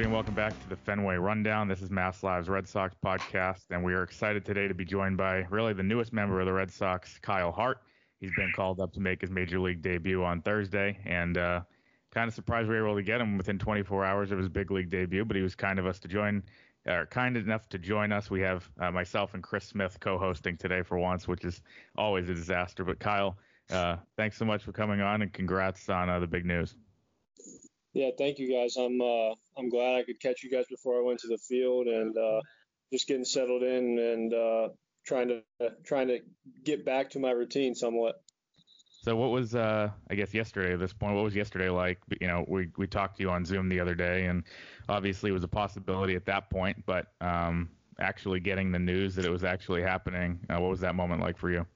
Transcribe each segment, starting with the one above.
Everybody, and welcome back to the Fenway Rundown. This is Mass Live's Red Sox podcast, and we are excited today to be joined by really the newest member of the Red Sox, Kyle Hart. He's been called up to make his major league debut on Thursday, and uh, kind of surprised we were able to get him within 24 hours of his big league debut. But he was kind of us to join, or kind enough to join us. We have uh, myself and Chris Smith co-hosting today for once, which is always a disaster. But Kyle, uh, thanks so much for coming on, and congrats on uh, the big news. Yeah, thank you guys. I'm uh, I'm glad I could catch you guys before I went to the field and uh, just getting settled in and uh, trying to trying to get back to my routine somewhat. So what was uh, I guess yesterday at this point? What was yesterday like? You know, we we talked to you on Zoom the other day, and obviously it was a possibility at that point, but um, actually getting the news that it was actually happening, uh, what was that moment like for you?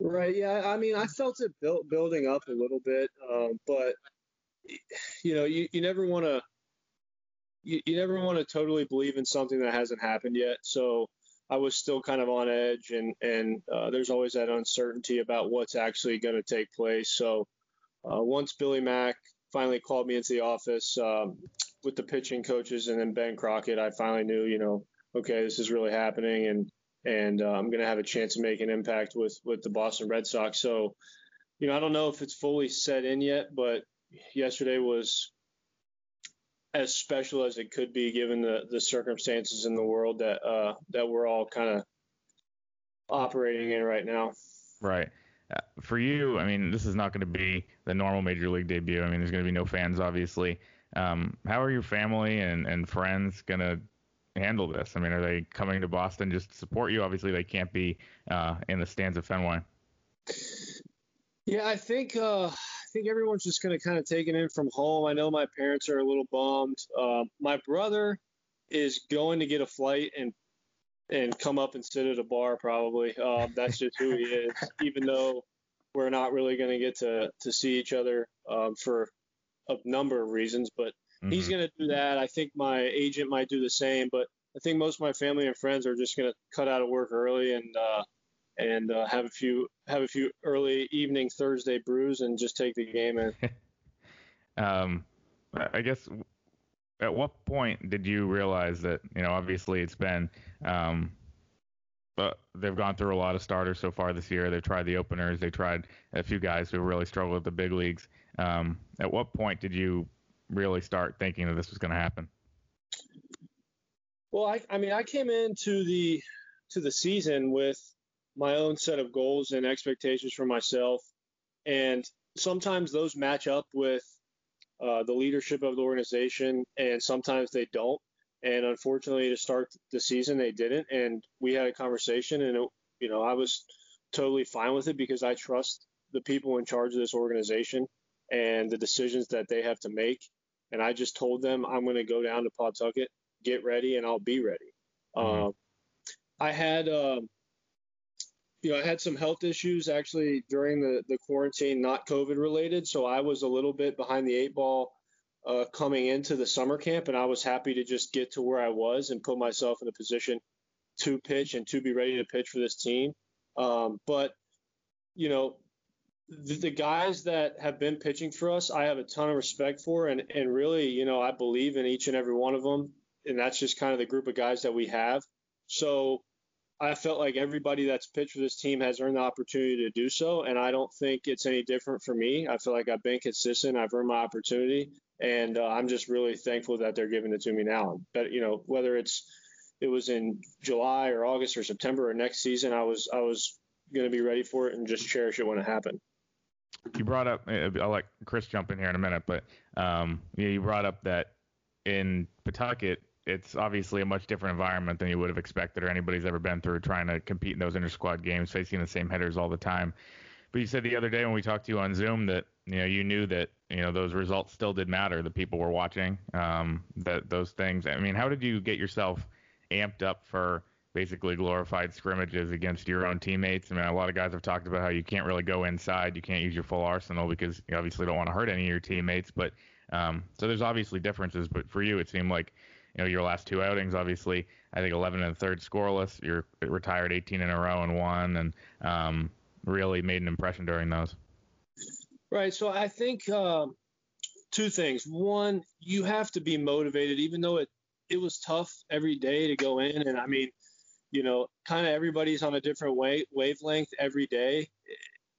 Right. Yeah. I mean, I felt it build, building up a little bit, um, but you know, you, you never want to you, you never want to totally believe in something that hasn't happened yet. So I was still kind of on edge, and and uh, there's always that uncertainty about what's actually going to take place. So uh, once Billy Mack finally called me into the office um, with the pitching coaches and then Ben Crockett, I finally knew, you know, okay, this is really happening, and and uh, I'm going to have a chance to make an impact with with the Boston Red Sox. So, you know, I don't know if it's fully set in yet, but yesterday was as special as it could be given the, the circumstances in the world that uh, that we're all kind of operating in right now. Right. Uh, for you, I mean, this is not going to be the normal major league debut. I mean, there's going to be no fans, obviously. Um, how are your family and, and friends going to handle this? I mean, are they coming to Boston just to support you? Obviously, they can't be uh, in the stands of Fenway. Yeah, I think uh, think everyone's just going to kind of take it in from home. I know my parents are a little bummed. Uh, my brother is going to get a flight and and come up and sit at a bar probably. Uh, that's just who he is. Even though we're not really going to get to to see each other um, for a number of reasons, but mm-hmm. he's going to do that. I think my agent might do the same, but I think most of my family and friends are just going to cut out of work early and uh, and uh, have a few have a few early evening Thursday brews and just take the game in. um, I guess at what point did you realize that you know obviously it's been um, but they've gone through a lot of starters so far this year. They've tried the openers. They tried a few guys who really struggled with the big leagues. Um, at what point did you really start thinking that this was going to happen? Well, I, I mean, I came into the to the season with my own set of goals and expectations for myself. And sometimes those match up with uh, the leadership of the organization, and sometimes they don't. And unfortunately, to start the season, they didn't. And we had a conversation, and it, you know, I was totally fine with it because I trust the people in charge of this organization and the decisions that they have to make. And I just told them I'm going to go down to Pawtucket, get ready, and I'll be ready. Mm-hmm. Uh, I had um, you know, I had some health issues actually during the, the quarantine, not COVID related. So I was a little bit behind the eight ball uh, coming into the summer camp, and I was happy to just get to where I was and put myself in a position to pitch and to be ready to pitch for this team. Um, but, you know, the, the, guys that have been pitching for us, I have a ton of respect for, and, and really, you know, I believe in each and every one of them. And that's just kind of the group of guys that we have. So, I felt like everybody that's pitched for this team has earned the opportunity to do so, and I don't think it's any different for me. I feel like I've been consistent. I've earned my opportunity, and uh, I'm just really thankful that they're giving it to me now. But you know, whether it's it was in July or August or September or next season, I was I was going to be ready for it and just cherish it when it happened. You brought up I'll let Chris jump in here in a minute, but um, yeah, you brought up that in Pawtucket it's obviously a much different environment than you would have expected or anybody's ever been through trying to compete in those inter squad games, facing the same hitters all the time. But you said the other day when we talked to you on Zoom that you know you knew that you know those results still did matter. The people were watching. Um, that those things. I mean, how did you get yourself amped up for basically glorified scrimmages against your own teammates? I mean, a lot of guys have talked about how you can't really go inside, you can't use your full arsenal because you obviously don't want to hurt any of your teammates. But um, so there's obviously differences. But for you, it seemed like you know your last two outings, obviously, I think 11 and third scoreless. You're retired 18 in a row and one, and um, really made an impression during those. Right. So I think um, two things. One, you have to be motivated, even though it it was tough every day to go in. And I mean, you know, kind of everybody's on a different wave, wavelength every day.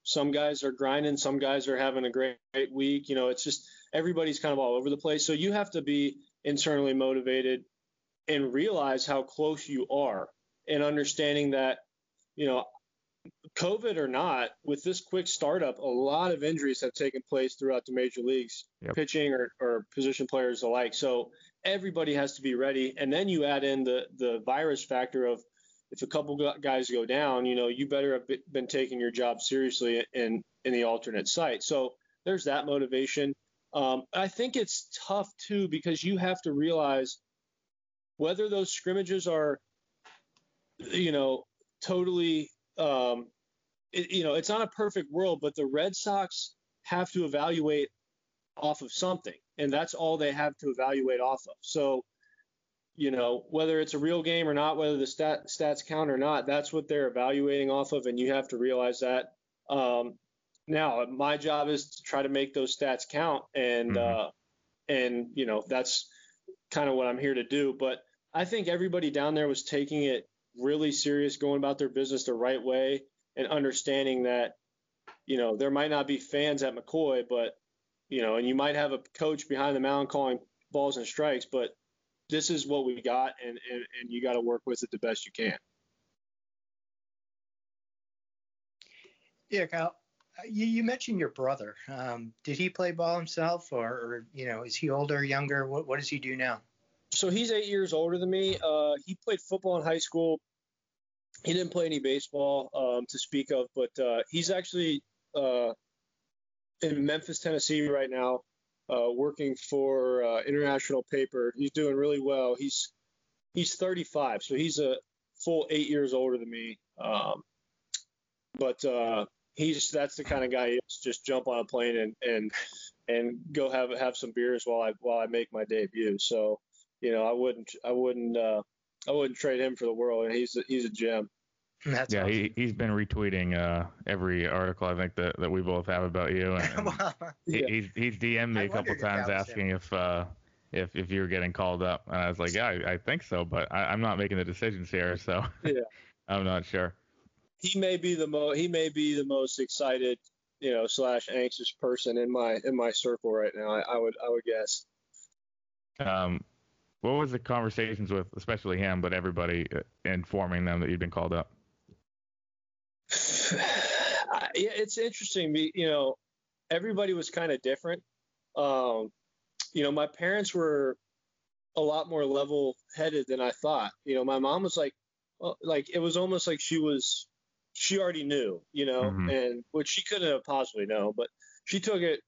Some guys are grinding, some guys are having a great, great week. You know, it's just everybody's kind of all over the place. So you have to be internally motivated and realize how close you are and understanding that, you know, COVID or not, with this quick startup, a lot of injuries have taken place throughout the major leagues, yep. pitching or, or position players alike. So everybody has to be ready. And then you add in the the virus factor of if a couple guys go down, you know, you better have been taking your job seriously in in the alternate site. So there's that motivation. Um, I think it's tough too because you have to realize whether those scrimmages are, you know, totally, um, it, you know, it's not a perfect world, but the Red Sox have to evaluate off of something, and that's all they have to evaluate off of. So you know, whether it's a real game or not, whether the stat, stats count or not, that's what they're evaluating off of, and you have to realize that. Um, now, my job is to try to make those stats count, and mm-hmm. uh, and you know that's kind of what I'm here to do. But I think everybody down there was taking it really serious, going about their business the right way, and understanding that you know there might not be fans at McCoy, but you know, and you might have a coach behind the mound calling balls and strikes, but this is what we got, and and, and you got to work with it the best you can. Yeah, Kyle. You, you mentioned your brother. Um, did he play ball himself, or, or, you know, is he older, younger? What what does he do now? So he's eight years older than me. Uh, he played football in high school. He didn't play any baseball um, to speak of, but uh, he's actually uh, in Memphis, Tennessee right now uh, working for uh, International Paper. He's doing really well. He's he's 35, so he's a full eight years older than me. Um, but uh, he's that's the kind of guy who's just jump on a plane and and and go have have some beers while I while I make my debut. So you know I wouldn't I wouldn't uh, I wouldn't trade him for the world. And he's a, he's a gem. That's yeah, awesome. he he's been retweeting uh, every article I think that, that we both have about you, and, and he, he's he's DM'd me I a couple times asking him. if uh, if if you were getting called up, and I was like, yeah, I, I think so, but I, am not making the decisions here, so yeah. I'm not sure. He may be the mo he may be the most excited, you know, slash anxious person in my in my circle right now. I, I would I would guess. Um, what was the conversations with, especially him, but everybody uh, informing them that you'd been called up? yeah, it's interesting. You know, everybody was kind of different. Um, you know, my parents were a lot more level-headed than I thought. You know, my mom was like, well, like it was almost like she was, she already knew, you know, mm-hmm. and which she couldn't have possibly known, but she took it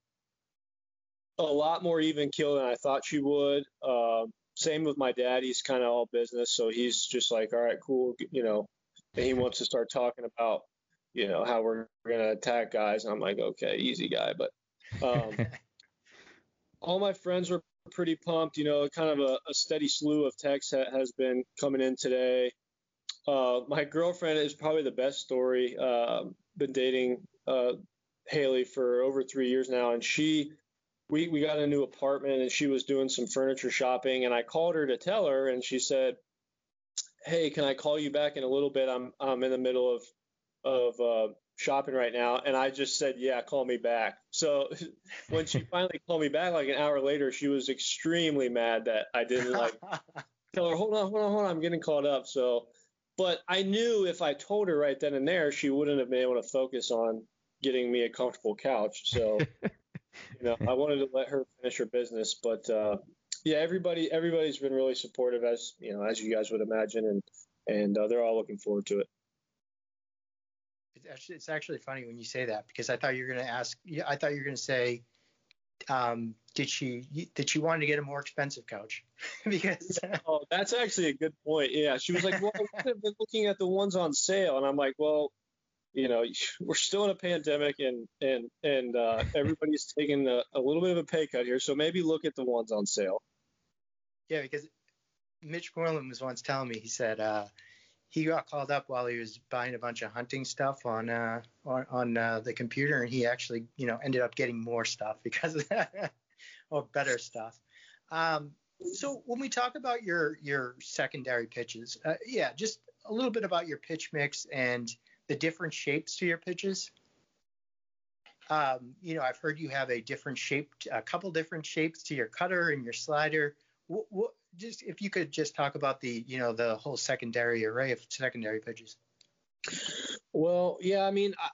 a lot more even kill than I thought she would. Um, same with my dad. He's kind of all business, so he's just like, all right, cool, you know. And he wants to start talking about you know how we're going to attack guys. And I'm like, okay, easy guy. But um, all my friends were pretty pumped. You know, kind of a, a steady slew of texts ha- has been coming in today. Uh, my girlfriend is probably the best story. Uh, been dating uh, Haley for over three years now, and she we we got a new apartment, and she was doing some furniture shopping, and I called her to tell her, and she said, "Hey, can I call you back in a little bit? I'm I'm in the middle of of uh, shopping right now, and I just said, "Yeah, call me back." So when she finally called me back, like an hour later, she was extremely mad that I didn't like tell her, "Hold on, hold on, hold on, I'm getting caught up." So, but I knew if I told her right then and there, she wouldn't have been able to focus on getting me a comfortable couch. So, you know, I wanted to let her finish her business, but uh, yeah, everybody everybody's been really supportive, as you know, as you guys would imagine, and and uh, they're all looking forward to it it's actually, it's actually funny when you say that because I thought you were going to ask. I thought you were going to say, um, did she did she want to get a more expensive couch? because oh, that's actually a good point. Yeah, she was like, well, I've been looking at the ones on sale, and I'm like, well, you know, we're still in a pandemic, and and and uh, everybody's taking a, a little bit of a pay cut here, so maybe look at the ones on sale. Yeah, because Mitch Moreland was once telling me, he said uh, he got called up while he was buying a bunch of hunting stuff on uh, on, on uh, the computer, and he actually, you know, ended up getting more stuff because of that, or better stuff. Um, so when we talk about your your secondary pitches, uh, yeah, just a little bit about your pitch mix and the different shapes to your pitches. Um, you know, I've heard you have a different shape, a couple different shapes to your cutter and your slider. What, what, just if you could just talk about the, you know, the whole secondary array of secondary pitches. Well, yeah, I mean, I,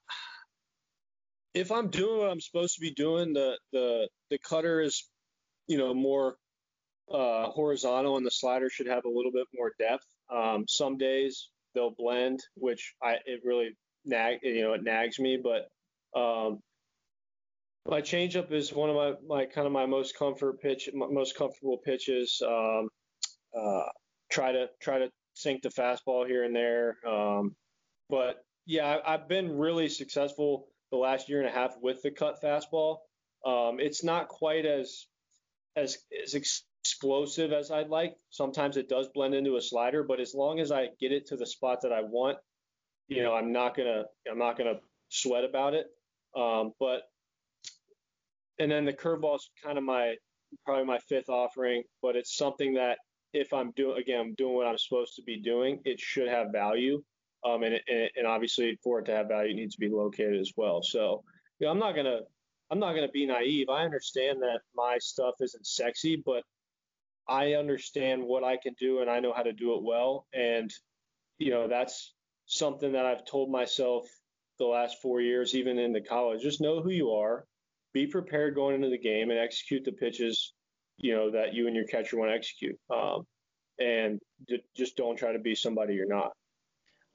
if I'm doing what I'm supposed to be doing, the the the cutter is, you know, more uh, horizontal, and the slider should have a little bit more depth. Um, some days they'll blend, which I it really nag you know it nags me, but um, my changeup is one of my, my kind of my most comfort pitch, most comfortable pitches. Um, uh, try to try to sink the fastball here and there, um, but yeah, I, have been really successful the last year and a half with the cut fastball. Um, it's not quite as as as explosive as I'd like. Sometimes it does blend into a slider, but as long as I get it to the spot that I want, you know, I'm not gonna I'm not gonna sweat about it. Um, but and then the curveball is kind of my probably my fifth offering, but it's something that if I'm doing again, I'm doing what I'm supposed to be doing, it should have value. Um, and, and, and obviously for it to have value, it needs to be located as well. So, you know, I'm not gonna I'm not gonna be naive. I understand that my stuff isn't sexy, but I understand what I can do and I know how to do it well. And, you know, that's something that I've told myself the last four years, even into college. Just know who you are, be prepared going into the game, and execute the pitches, you know, that you and your catcher want to execute. Um, and d- just don't try to be somebody you're not.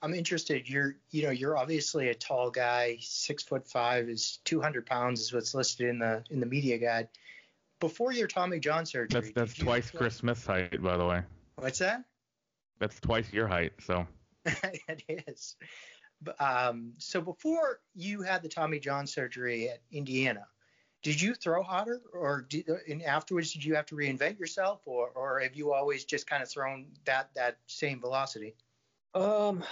I'm interested. You're, you know, you're obviously a tall guy. Six foot five is 200 pounds is what's listed in the in the media guide before your Tommy John surgery. That's that's twice Chris Smith's height, by the way. What's that? That's twice your height. So. it is. Um, so before you had the Tommy John surgery at Indiana, did you throw hotter, or did, and afterwards did you have to reinvent yourself, or or have you always just kind of thrown that that same velocity? Um,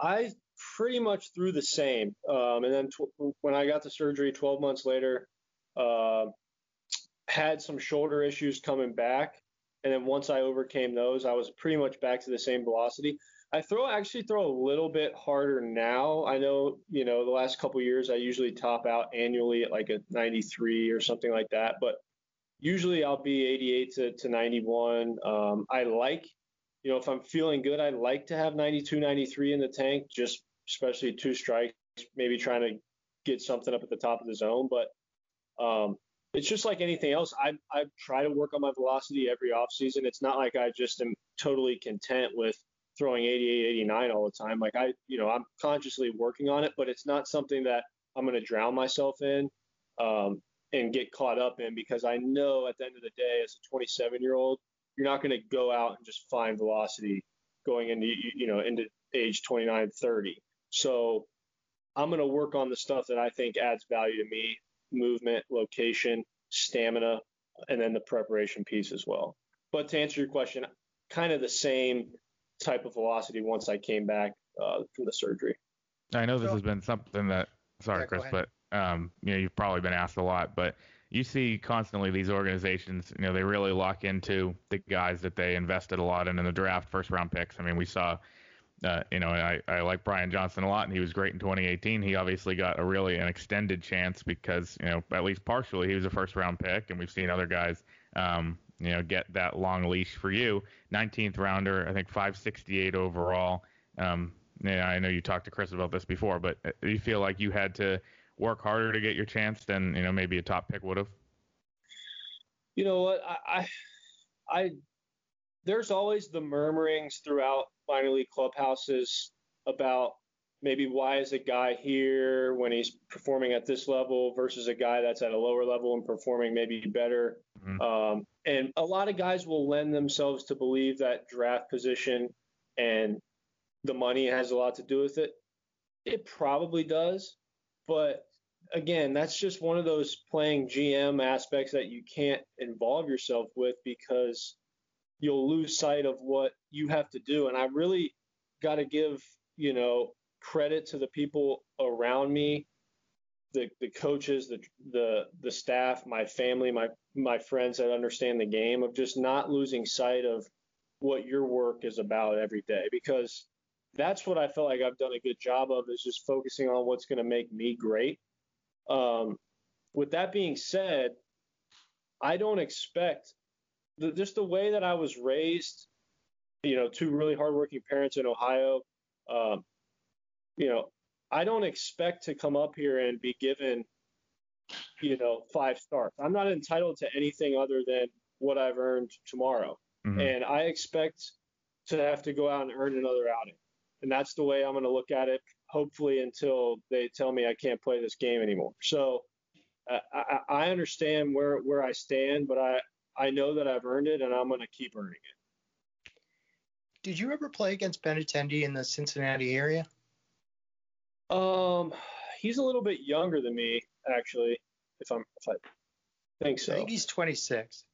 I pretty much threw the same. Um, and then tw- when I got the surgery 12 months later, uh, had some shoulder issues coming back. And then once I overcame those, I was pretty much back to the same velocity. I throw actually throw a little bit harder now. I know, you know, the last couple years I usually top out annually at like a 93 or something like that, but usually I'll be 88 to, to 91. Um, I like, you know, if I'm feeling good, I like to have 92, 93 in the tank, just especially two strikes, maybe trying to get something up at the top of the zone. But um, it's just like anything else. I I try to work on my velocity every off season. It's not like I just am totally content with throwing 88, 89 all the time. Like I, you know, I'm consciously working on it, but it's not something that I'm going to drown myself in um, and get caught up in because I know at the end of the day, as a 27 year old, you're not going to go out and just find velocity going into you know into age 29, 30. So I'm going to work on the stuff that I think adds value to me movement, location, stamina, and then the preparation piece as well. But to answer your question, kind of the same type of velocity once I came back uh, from the surgery. I know this has been something that, sorry, yeah, Chris, but um, you know, you've probably been asked a lot, but you see constantly these organizations, you know, they really lock into the guys that they invested a lot in in the draft, first round picks. I mean, we saw uh, you know, I, I like Brian Johnson a lot, and he was great in 2018. He obviously got a really an extended chance because, you know, at least partially he was a first round pick, and we've seen other guys, um, you know, get that long leash for you. 19th rounder, I think 568 overall. Um, yeah, I know you talked to Chris about this before, but uh, do you feel like you had to work harder to get your chance than you know maybe a top pick would have? You know what, I, I, I there's always the murmurings throughout minor league clubhouses about maybe why is a guy here when he's performing at this level versus a guy that's at a lower level and performing maybe better. Mm-hmm. Um, and a lot of guys will lend themselves to believe that draft position and the money has a lot to do with it. It probably does, but again, that's just one of those playing GM aspects that you can't involve yourself with because you'll lose sight of what you have to do. And I really got to give, you know, credit to the people around me, the the coaches, the the the staff, my family, my my friends that understand the game of just not losing sight of what your work is about every day because that's what I felt like I've done a good job of is just focusing on what's going to make me great. Um, with that being said, I don't expect the, just the way that I was raised, you know, two really hardworking parents in Ohio. Um, you know, I don't expect to come up here and be given, you know, five stars. I'm not entitled to anything other than what I've earned tomorrow. Mm-hmm. And I expect to have to go out and earn another outing. And that's the way I'm going to look at it, hopefully, until they tell me I can't play this game anymore. So uh, I, I understand where, where I stand, but I, I know that I've earned it and I'm going to keep earning it. Did you ever play against Benintendi in the Cincinnati area? Um, he's a little bit younger than me, actually. If I'm, if I think so. I think he's 26.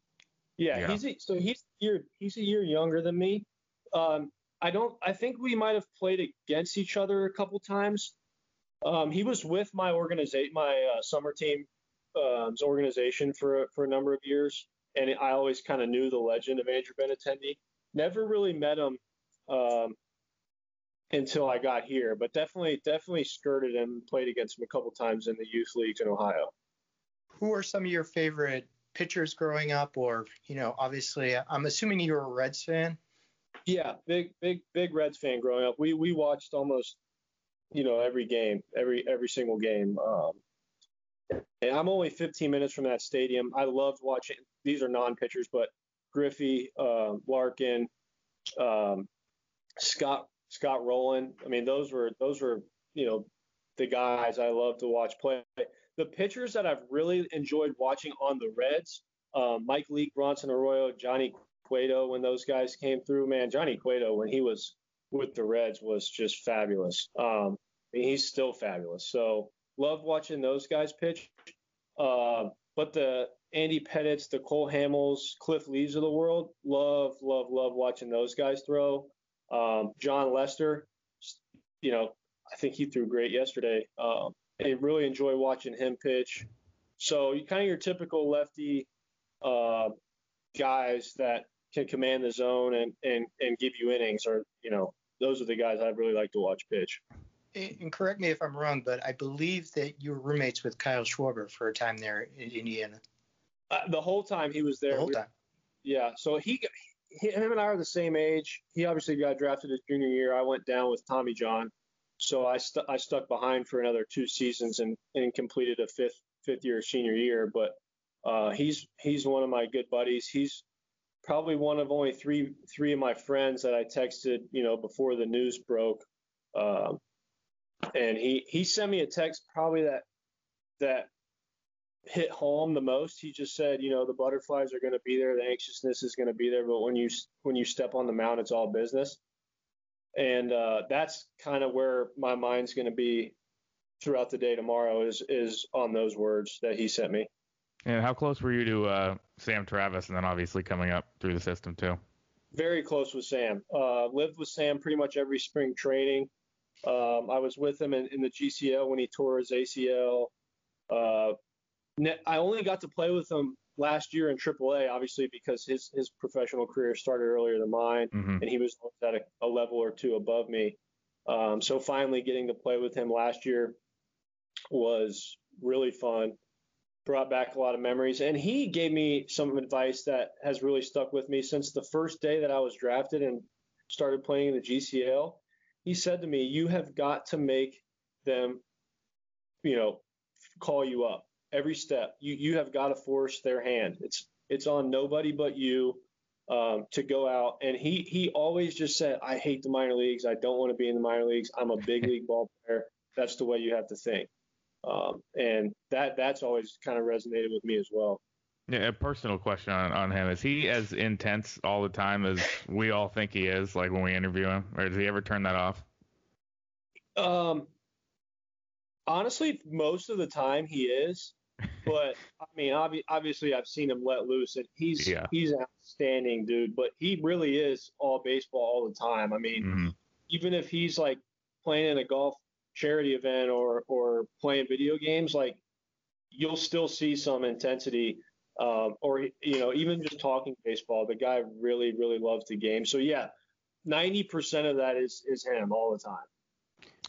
Yeah, yeah. he's a, so he's a year he's a year younger than me. Um, I don't. I think we might have played against each other a couple times. Um, he was with my organization, my uh, summer team um, organization for for a number of years, and I always kind of knew the legend of Andrew Benintendi. Never really met him um, until I got here, but definitely definitely skirted him, played against him a couple times in the youth leagues in Ohio. Who are some of your favorite pitchers growing up, or you know, obviously, I'm assuming you were a Reds fan. Yeah, big big big Reds fan growing up. We we watched almost you know every game, every every single game. Um, and I'm only 15 minutes from that stadium. I loved watching. These are non-pitchers, but Griffey, uh, Larkin, um, Scott Scott Rolen. I mean, those were those were you know the guys I love to watch play. The pitchers that I've really enjoyed watching on the Reds, um, Mike Leake, Bronson Arroyo, Johnny Cueto, when those guys came through, man, Johnny Cueto when he was with the Reds was just fabulous. Um, he's still fabulous. So love watching those guys pitch. Uh, but the Andy Pettitts, the Cole Hamels, Cliff Lees of the world, love, love, love watching those guys throw. Um, Jon Lester, you know, I think he threw great yesterday. Um, I really enjoy watching him pitch. So you kind of your typical lefty uh, guys that can command the zone and, and, and give you innings, or you know, those are the guys I really like to watch pitch. And correct me if I'm wrong, but I believe that you were roommates with Kyle Schwarber for a time there in Indiana. Uh, the whole time he was there. The whole time. Yeah. So he him and I are the same age. He obviously got drafted his junior year. I went down with Tommy John, so I stu- I stuck behind for another two seasons and, and completed a fifth fifth year senior year. But uh, he's he's one of my good buddies. He's probably one of only three three of my friends that I texted, you know, before the news broke. Um, and he he sent me a text probably that that hit home the most. He just said, you know, the butterflies are going to be there, the anxiousness is going to be there, but when you when you step on the mound, it's all business. And uh, that's kind of where my mind's going to be throughout the day tomorrow is is on those words that he sent me. And how close were you to uh, Sam Travis, and then obviously coming up through the system too? Very close with Sam. Uh, lived with Sam pretty much every spring training. Um, I was with him in, in, the GCL when he tore his ACL. Uh, I only got to play with him last year in AAA, obviously because his his professional career started earlier than mine, mm-hmm. and he was at a, a, level or two above me. Um, so finally, getting to play with him last year was really fun. Brought back a lot of memories, and he gave me some advice that has really stuck with me since the first day that I was drafted and started playing in the GCL. He said to me, "You have got to make them, you know, call you up every step. You you have got to force their hand. It's it's on nobody but you. um, to go out. And he he always just said, I hate the minor leagues. I don't want to be in the minor leagues. I'm a big league ball player. That's the way you have to think. Um, and that that's always kind of resonated with me as well. Yeah, a personal question on, on him. Is he as intense all the time as we all think he is, like when we interview him? Or does he ever turn that off? Um, honestly, most of the time he is. But I mean, obvi- obviously, I've seen him let loose, and he's yeah. he's an outstanding dude. But he really is all baseball all the time. I mean, mm-hmm. even if he's like playing in a golf charity event or or playing video games, like you'll still see some intensity. Um, or you know, even just talking baseball, the guy really, really loves the game. So yeah, 90% of that is is him all the time.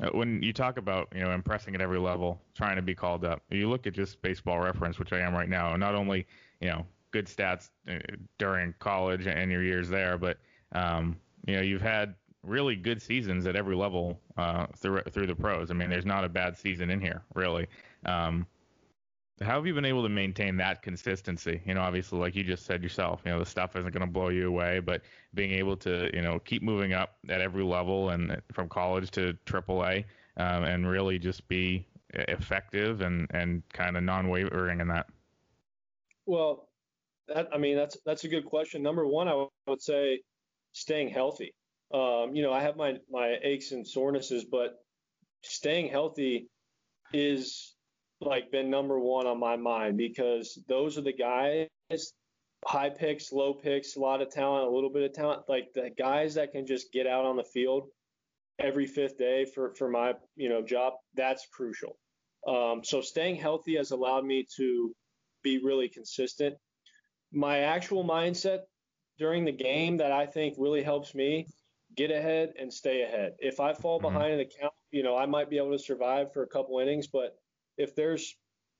Uh, when you talk about you know impressing at every level, trying to be called up, you look at just Baseball Reference, which I am right now. Not only you know good stats uh, during college and your years there, but um, you know you've had really good seasons at every level uh, through through the pros. I mean, there's not a bad season in here really. Um, how have you been able to maintain that consistency? You know, obviously, like you just said yourself, you know, the stuff isn't going to blow you away, but being able to, you know, keep moving up at every level and from college to AAA, um, and really just be effective and and kind of non-wavering in that. Well, that I mean, that's that's a good question. Number one, I would say staying healthy. Um, you know, I have my my aches and sorenesses, but staying healthy is like been number one on my mind because those are the guys high picks, low picks, a lot of talent, a little bit of talent, like the guys that can just get out on the field every fifth day for, for my, you know, job, that's crucial. Um, so staying healthy has allowed me to be really consistent. My actual mindset during the game that I think really helps me get ahead and stay ahead. If I fall mm-hmm. behind in the count, you know, I might be able to survive for a couple innings, but if there's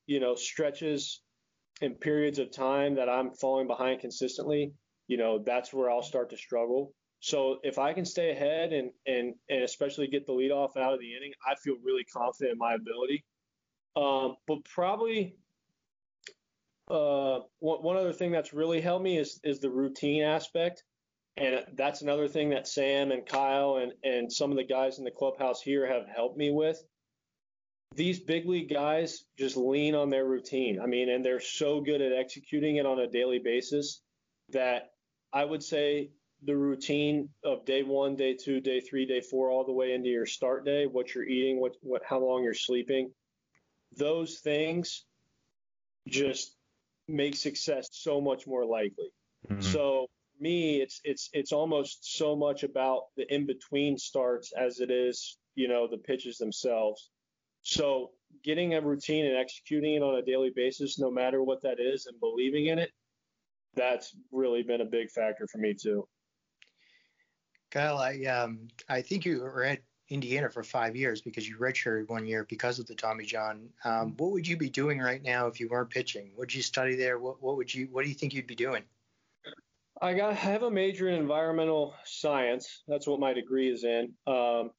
you know stretches and periods of time that I'm falling behind consistently, you know that's where I'll start to struggle. So if I can stay ahead and and and especially get the lead off out of the inning, I feel really confident in my ability. Um, but probably uh, one, one other thing that's really helped me is is the routine aspect, and that's another thing that Sam and Kyle and and some of the guys in the clubhouse here have helped me with these big league guys just lean on their routine. I mean, and they're so good at executing it on a daily basis that I would say the routine of day one, day two, day three, day four, all the way into your start day, what you're eating, what, what, how long you're sleeping, those things just make success so much more likely. Mm-hmm. So me, it's it's it's almost so much about the in between starts as it is, you know, the pitches themselves. So getting a routine and executing it on a daily basis, no matter what that is, and believing in it, that's really been a big factor for me too. Kyle, I um, I think you were at Indiana for five years because you redshirted one year because of the Tommy John. Um, what would you be doing right now if you weren't pitching? Would you study there? What, what would you What do you think you'd be doing? I got I have a major in environmental science. That's what my degree is in. Um,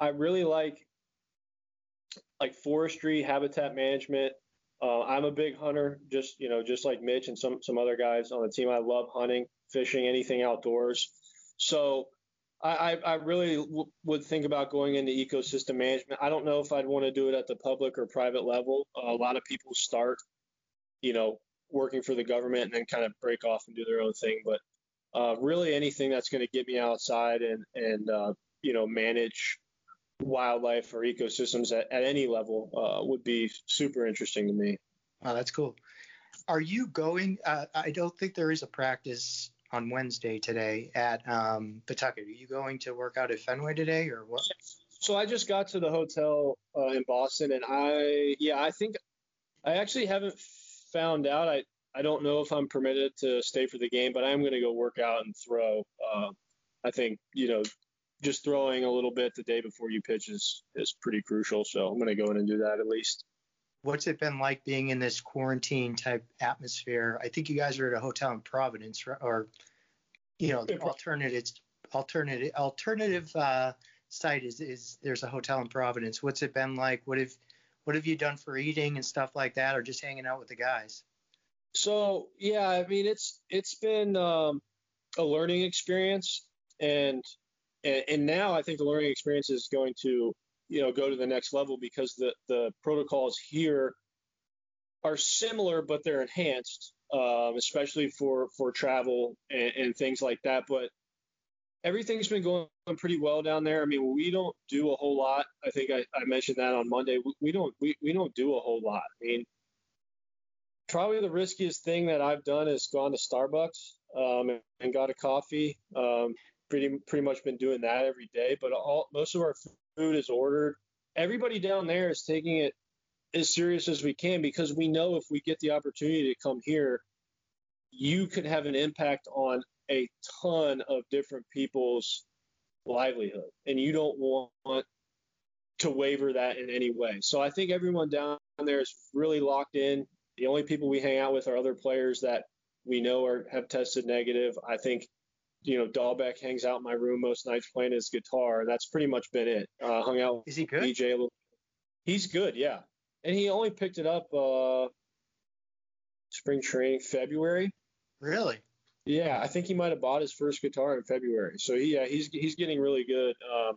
I really like like forestry, habitat management. Uh, I'm a big hunter, just you know, just like Mitch and some some other guys on the team. I love hunting, fishing, anything outdoors. So I, I really w- would think about going into ecosystem management. I don't know if I'd want to do it at the public or private level. Uh, a lot of people start, you know, working for the government and then kind of break off and do their own thing. But uh, really, anything that's going to get me outside and and uh, you know manage wildlife or ecosystems at, at any level uh, would be super interesting to me. Oh, that's cool. Are you going? Uh, I don't think there is a practice on Wednesday today at um, Pawtucket. Are you going to work out at Fenway today or what? So I just got to the hotel uh, in Boston, and I yeah I think I actually haven't found out. I I don't know if I'm permitted to stay for the game, but I'm going to go work out and throw. Uh, I think you know just throwing a little bit the day before you pitch is is pretty crucial. So I'm going to go in and do that at least. What's it been like being in this quarantine type atmosphere? I think you guys are at a hotel in Providence, or you know, the alternative alternative alternative uh, site is is there's a hotel in Providence. What's it been like? What have what have you done for eating and stuff like that, or just hanging out with the guys? So yeah, I mean it's it's been um, a learning experience, and, and and now I think the learning experience is going to you know go to the next level because the the protocols here are similar, but they're enhanced, um, especially for for travel and, and things like that. But everything's been going pretty well down there. I mean, we don't do a whole lot. I think I, I mentioned that on Monday. We, we don't we, we don't do a whole lot. I mean, probably the riskiest thing that I've done is gone to Starbucks um, and got a coffee. Um, pretty pretty much been doing that every day. But all most of our food is ordered. Everybody down there is taking it as serious as we can because we know if we get the opportunity to come here, you could have an impact on a ton of different people's livelihood, and you don't want to waver that in any way. So I think everyone down there is really locked in. The only people we hang out with are other players that we know are have tested negative. I think, you know, Dalbec hangs out in my room most nights playing his guitar. That's pretty much been it. Uh, hung out. Is he good? DJ a little. He's good, yeah. And he only picked it up uh, spring training February. Really? Yeah, I think he might have bought his first guitar in February. So he, yeah, he's he's getting really good. Um,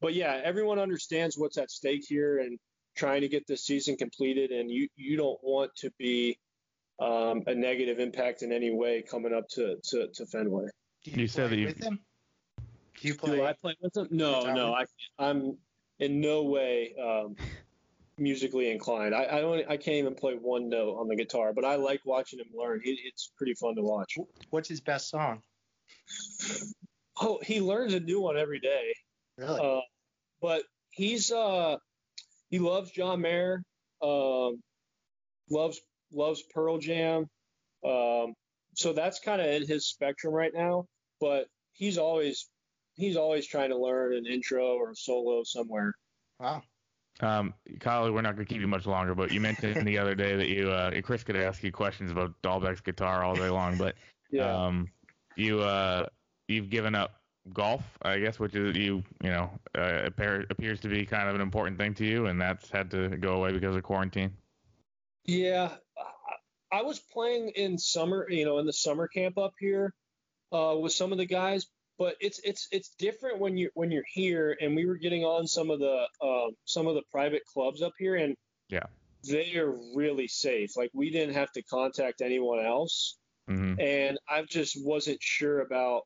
but yeah, everyone understands what's at stake here and trying to get this season completed, and you you don't want to be um, a negative impact in any way coming up to to, to Fenway. Do you, You said that you- with him? Do you play? Do I play with him? No, no, I I'm in no way um, musically inclined. I I, don't, I can't even play one note on the guitar, but I like watching him learn. He, it's pretty fun to watch. What's his best song? Oh, he learns a new one every day. Really? Uh, but he's uh he loves John Mayer, um, loves loves Pearl Jam. Um, so that's kind of in his spectrum right now. But he's always he's always trying to learn an intro or a solo somewhere. wow. Um, Kyle, we're not gonna keep you much longer, but you mentioned the other day that you, uh, Chris could ask you questions about Dalbec's guitar all day long, but Yeah. um, you, uh, you've given up golf, I guess, which is you, you know, uh, appear, appears to be kind of an important thing to you, and that's had to go away because of quarantine. Yeah, I- was playing in summer, you know, in the summer camp up here uh, with some of the guys, but it's it's it's different when you when you're here. And we were getting on some of the um, some of the private clubs up here, and Yeah. they are really safe. Like we didn't have to contact anyone else, hmm and I just wasn't sure about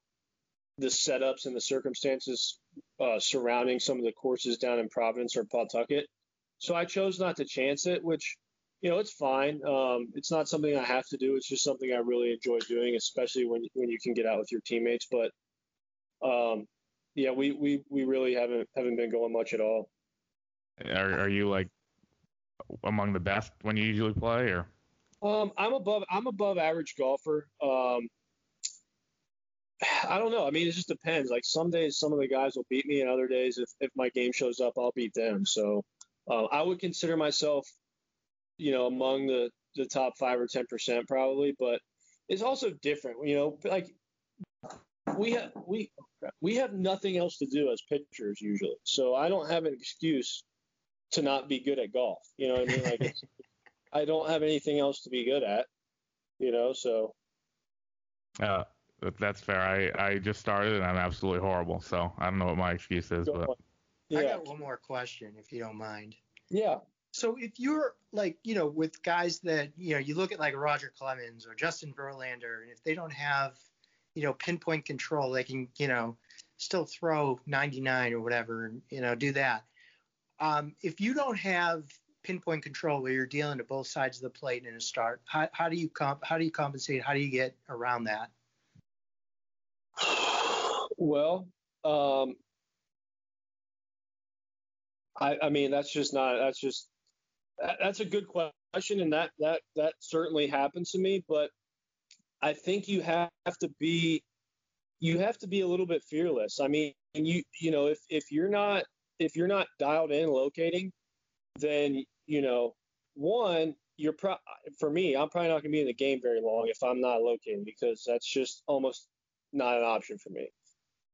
the setups and the circumstances uh, surrounding some of the courses down in Providence or Pawtucket. So I chose not to chance it, which you know it's fine. Um, it's not something I have to do. It's just something I really enjoy doing, especially when when you can get out with your teammates. But um, yeah, we, we we really haven't haven't been going much at all. Are, are you like among the best when you usually play, or? Um, I'm above I'm above average golfer. Um, I don't know. I mean, it just depends. Like some days, some of the guys will beat me, and other days, if if my game shows up, I'll beat them. So uh, I would consider myself, you know, among the the top five or ten percent probably. But it's also different. You know, like we have we we have nothing else to do as pitchers usually. So I don't have an excuse to not be good at golf. You know what I mean? Like it's, I don't have anything else to be good at. You know, so Uh, that's fair. I, I just started and I'm absolutely horrible, so I don't know what my excuse is, but I got one more question, if you don't mind. yeah. So if you're like, you know, with guys that, you know, you look at like Roger Clemens or Justin Verlander, and if they don't have, you know, pinpoint control, they can, you know, still throw 99 or whatever, and, you know, do that. Um, if you don't have pinpoint control where you're dealing to both sides of the plate in a start, how, how do you comp, how do you compensate? How do you get around that? Well, um, I, I mean, that's just not. That's just. That- That's a good question, and that that that certainly happens to me. But I think you have to be, you have to be a little bit fearless. I mean, you you know, if if you're not if you're not dialed in locating, then you know, one, you're pro- for me, I'm probably not going to be in the game very long if I'm not locating because that's just almost not an option for me.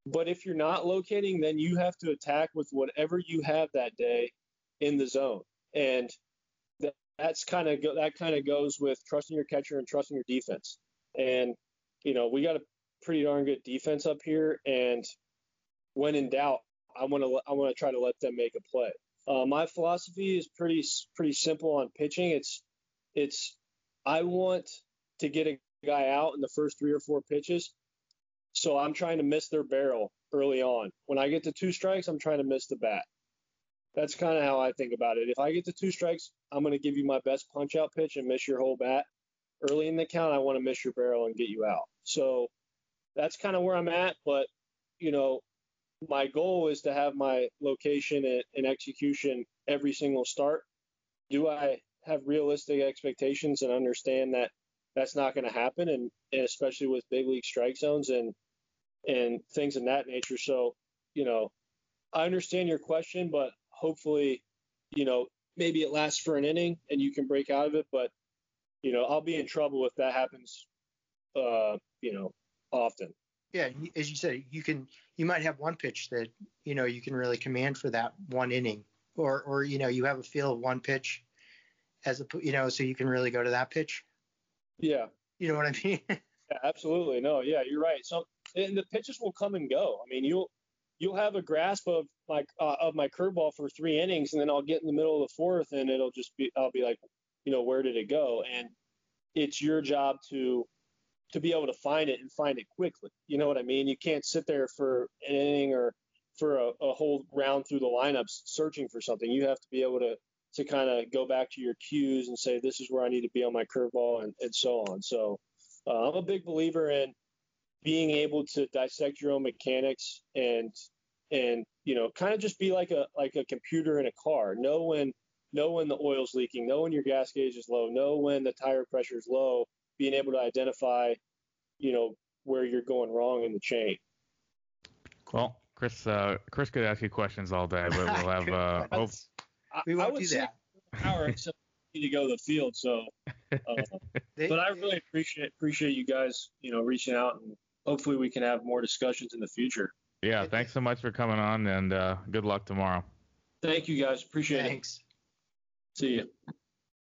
But if you're not locating, then you have to attack with whatever you have that day in the zone, and that's kind of go, that kind of goes with trusting your catcher and trusting your defense. And you know, we got a pretty darn good defense up here, and when in doubt, I want to I want to try to let them make a play. Uh, my philosophy is pretty pretty simple on pitching. It's it's I want to get a guy out in the first three or four pitches, so I'm trying to miss their barrel early on. When I get to two strikes, I'm trying to miss the bat. That's kind of how I think about it. If I get to two strikes, I'm going to give you my best punch out pitch and miss your whole bat. Early in the count, I want to miss your barrel and get you out. So that's kind of where I'm at. But, you know, my goal is to have my location and, and execution every single start. Do I have realistic expectations and understand that that's not going to happen, and, and especially with big league strike zones and and things in that nature. So, you know, I understand your question, but hopefully, you know, maybe it lasts for an inning and you can break out of it. But, you know, I'll be in trouble if that happens, uh, you know, often yeah, as you said, you can you might have one pitch that you know you can really command for that one inning, or or you know you have a feel of one pitch as a you know so you can really go to that pitch. Yeah. You know what I mean? yeah, absolutely. No, yeah, you're right. So and the pitches will come and go. I mean, you'll you'll have a grasp of like uh, of my curveball for three innings, and then I'll get in the middle of the fourth, and it'll just be I'll be like, you know, where did it go? And it's your job to to be able to find it and find it quickly. You know what I mean? You can't sit there for an inning or for a, a whole round through the lineups searching for something. You have to be able to to kind of go back to your cues and say this is where I need to be on my curveball and, and so on. So uh, I'm a big believer in being able to dissect your own mechanics and and you know kind of just be like a like a computer in a car. Know when know when the oil's leaking, know when your gas gauge is low, know when the tire pressure is low, being able to identify, you know, where you're going wrong in the chain. Well, Chris, uh, Chris could ask you questions all day, but we'll have. Uh, hope... We won't do that. Hour except to go to the field. So, uh, but I really appreciate appreciate you guys, you know, reaching out and hopefully we can have more discussions in the future. Yeah, thanks so much for coming on, and uh, good luck tomorrow. Thank you guys. Appreciate Thanks. it. Thanks. See you.